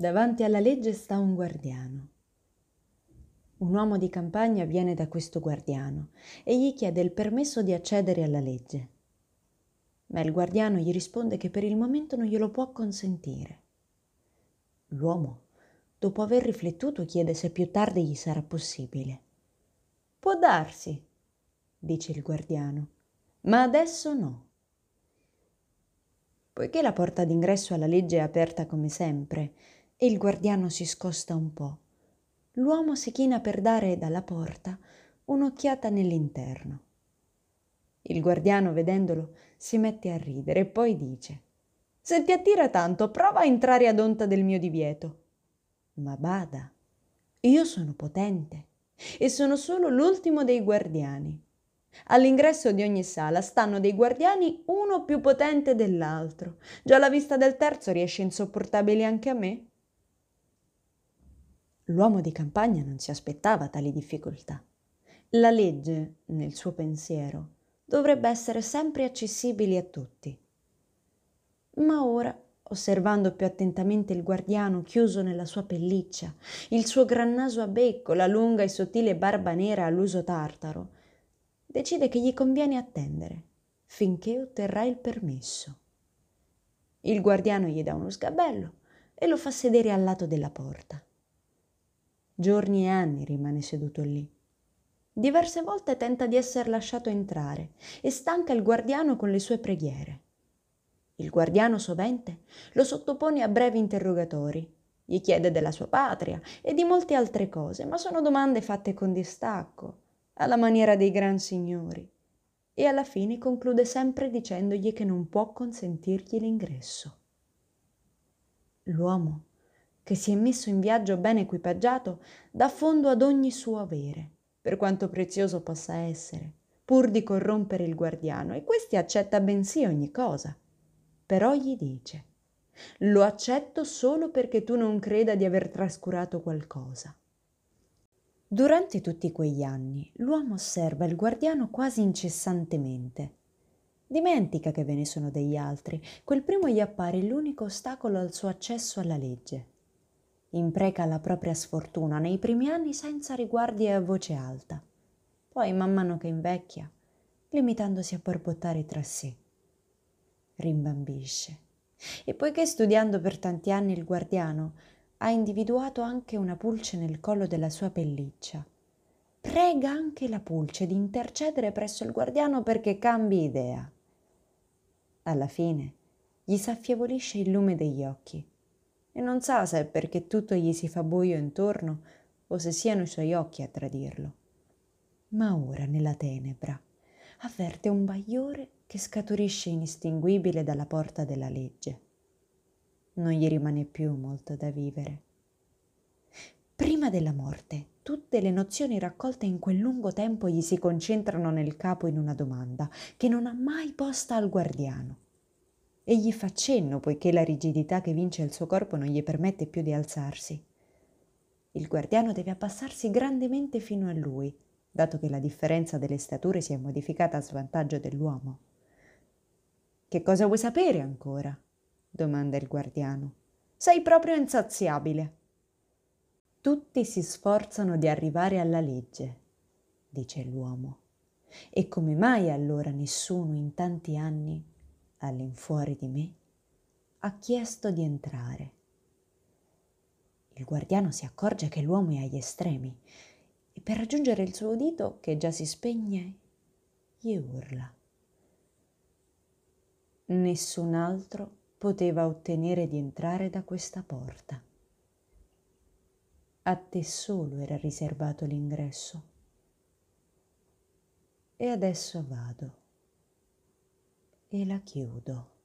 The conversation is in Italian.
Davanti alla legge sta un guardiano. Un uomo di campagna viene da questo guardiano e gli chiede il permesso di accedere alla legge. Ma il guardiano gli risponde che per il momento non glielo può consentire. L'uomo, dopo aver riflettuto, chiede se più tardi gli sarà possibile. Può darsi, dice il guardiano, ma adesso no. Poiché la porta d'ingresso alla legge è aperta come sempre e il guardiano si scosta un po', l'uomo si china per dare dalla porta un'occhiata nell'interno. Il guardiano, vedendolo, si mette a ridere e poi dice Se ti attira tanto, prova a entrare ad onta del mio divieto. Ma bada, io sono potente e sono solo l'ultimo dei guardiani. All'ingresso di ogni sala stanno dei guardiani uno più potente dell'altro. Già la vista del terzo riesce insopportabile anche a me. L'uomo di campagna non si aspettava tali difficoltà. La legge, nel suo pensiero, dovrebbe essere sempre accessibile a tutti. Ma ora, osservando più attentamente il guardiano chiuso nella sua pelliccia, il suo gran naso a becco, la lunga e sottile barba nera all'uso tartaro, decide che gli conviene attendere finché otterrà il permesso. Il guardiano gli dà uno sgabello e lo fa sedere al lato della porta. Giorni e anni rimane seduto lì. Diverse volte tenta di essere lasciato entrare e stanca il guardiano con le sue preghiere. Il guardiano sovente lo sottopone a brevi interrogatori, gli chiede della sua patria e di molte altre cose, ma sono domande fatte con distacco, alla maniera dei gran signori, e alla fine conclude sempre dicendogli che non può consentirgli l'ingresso. L'uomo che si è messo in viaggio ben equipaggiato, dà fondo ad ogni suo avere, per quanto prezioso possa essere, pur di corrompere il guardiano, e questi accetta bensì ogni cosa. Però gli dice, lo accetto solo perché tu non creda di aver trascurato qualcosa. Durante tutti quegli anni l'uomo osserva il guardiano quasi incessantemente. Dimentica che ve ne sono degli altri, quel primo gli appare l'unico ostacolo al suo accesso alla legge impreca la propria sfortuna nei primi anni senza riguardi e a voce alta, poi man mano che invecchia, limitandosi a borbottare tra sé. Rimbambisce. E poiché studiando per tanti anni il guardiano ha individuato anche una pulce nel collo della sua pelliccia, prega anche la pulce di intercedere presso il guardiano perché cambi idea. Alla fine gli s'affievolisce il lume degli occhi e non sa se è perché tutto gli si fa buio intorno o se siano i suoi occhi a tradirlo. Ma ora nella tenebra avverte un bagliore che scaturisce inestinguibile dalla porta della legge. Non gli rimane più molto da vivere. Prima della morte, tutte le nozioni raccolte in quel lungo tempo gli si concentrano nel capo in una domanda che non ha mai posta al guardiano e gli fa cenno poiché la rigidità che vince il suo corpo non gli permette più di alzarsi. Il guardiano deve abbassarsi grandemente fino a lui, dato che la differenza delle stature si è modificata a svantaggio dell'uomo. Che cosa vuoi sapere ancora? domanda il guardiano. Sei proprio insaziabile. Tutti si sforzano di arrivare alla legge, dice l'uomo. E come mai allora nessuno in tanti anni all'infuori di me, ha chiesto di entrare. Il guardiano si accorge che l'uomo è agli estremi e per raggiungere il suo udito, che già si spegne, gli urla. Nessun altro poteva ottenere di entrare da questa porta. A te solo era riservato l'ingresso. E adesso vado e la chiudo.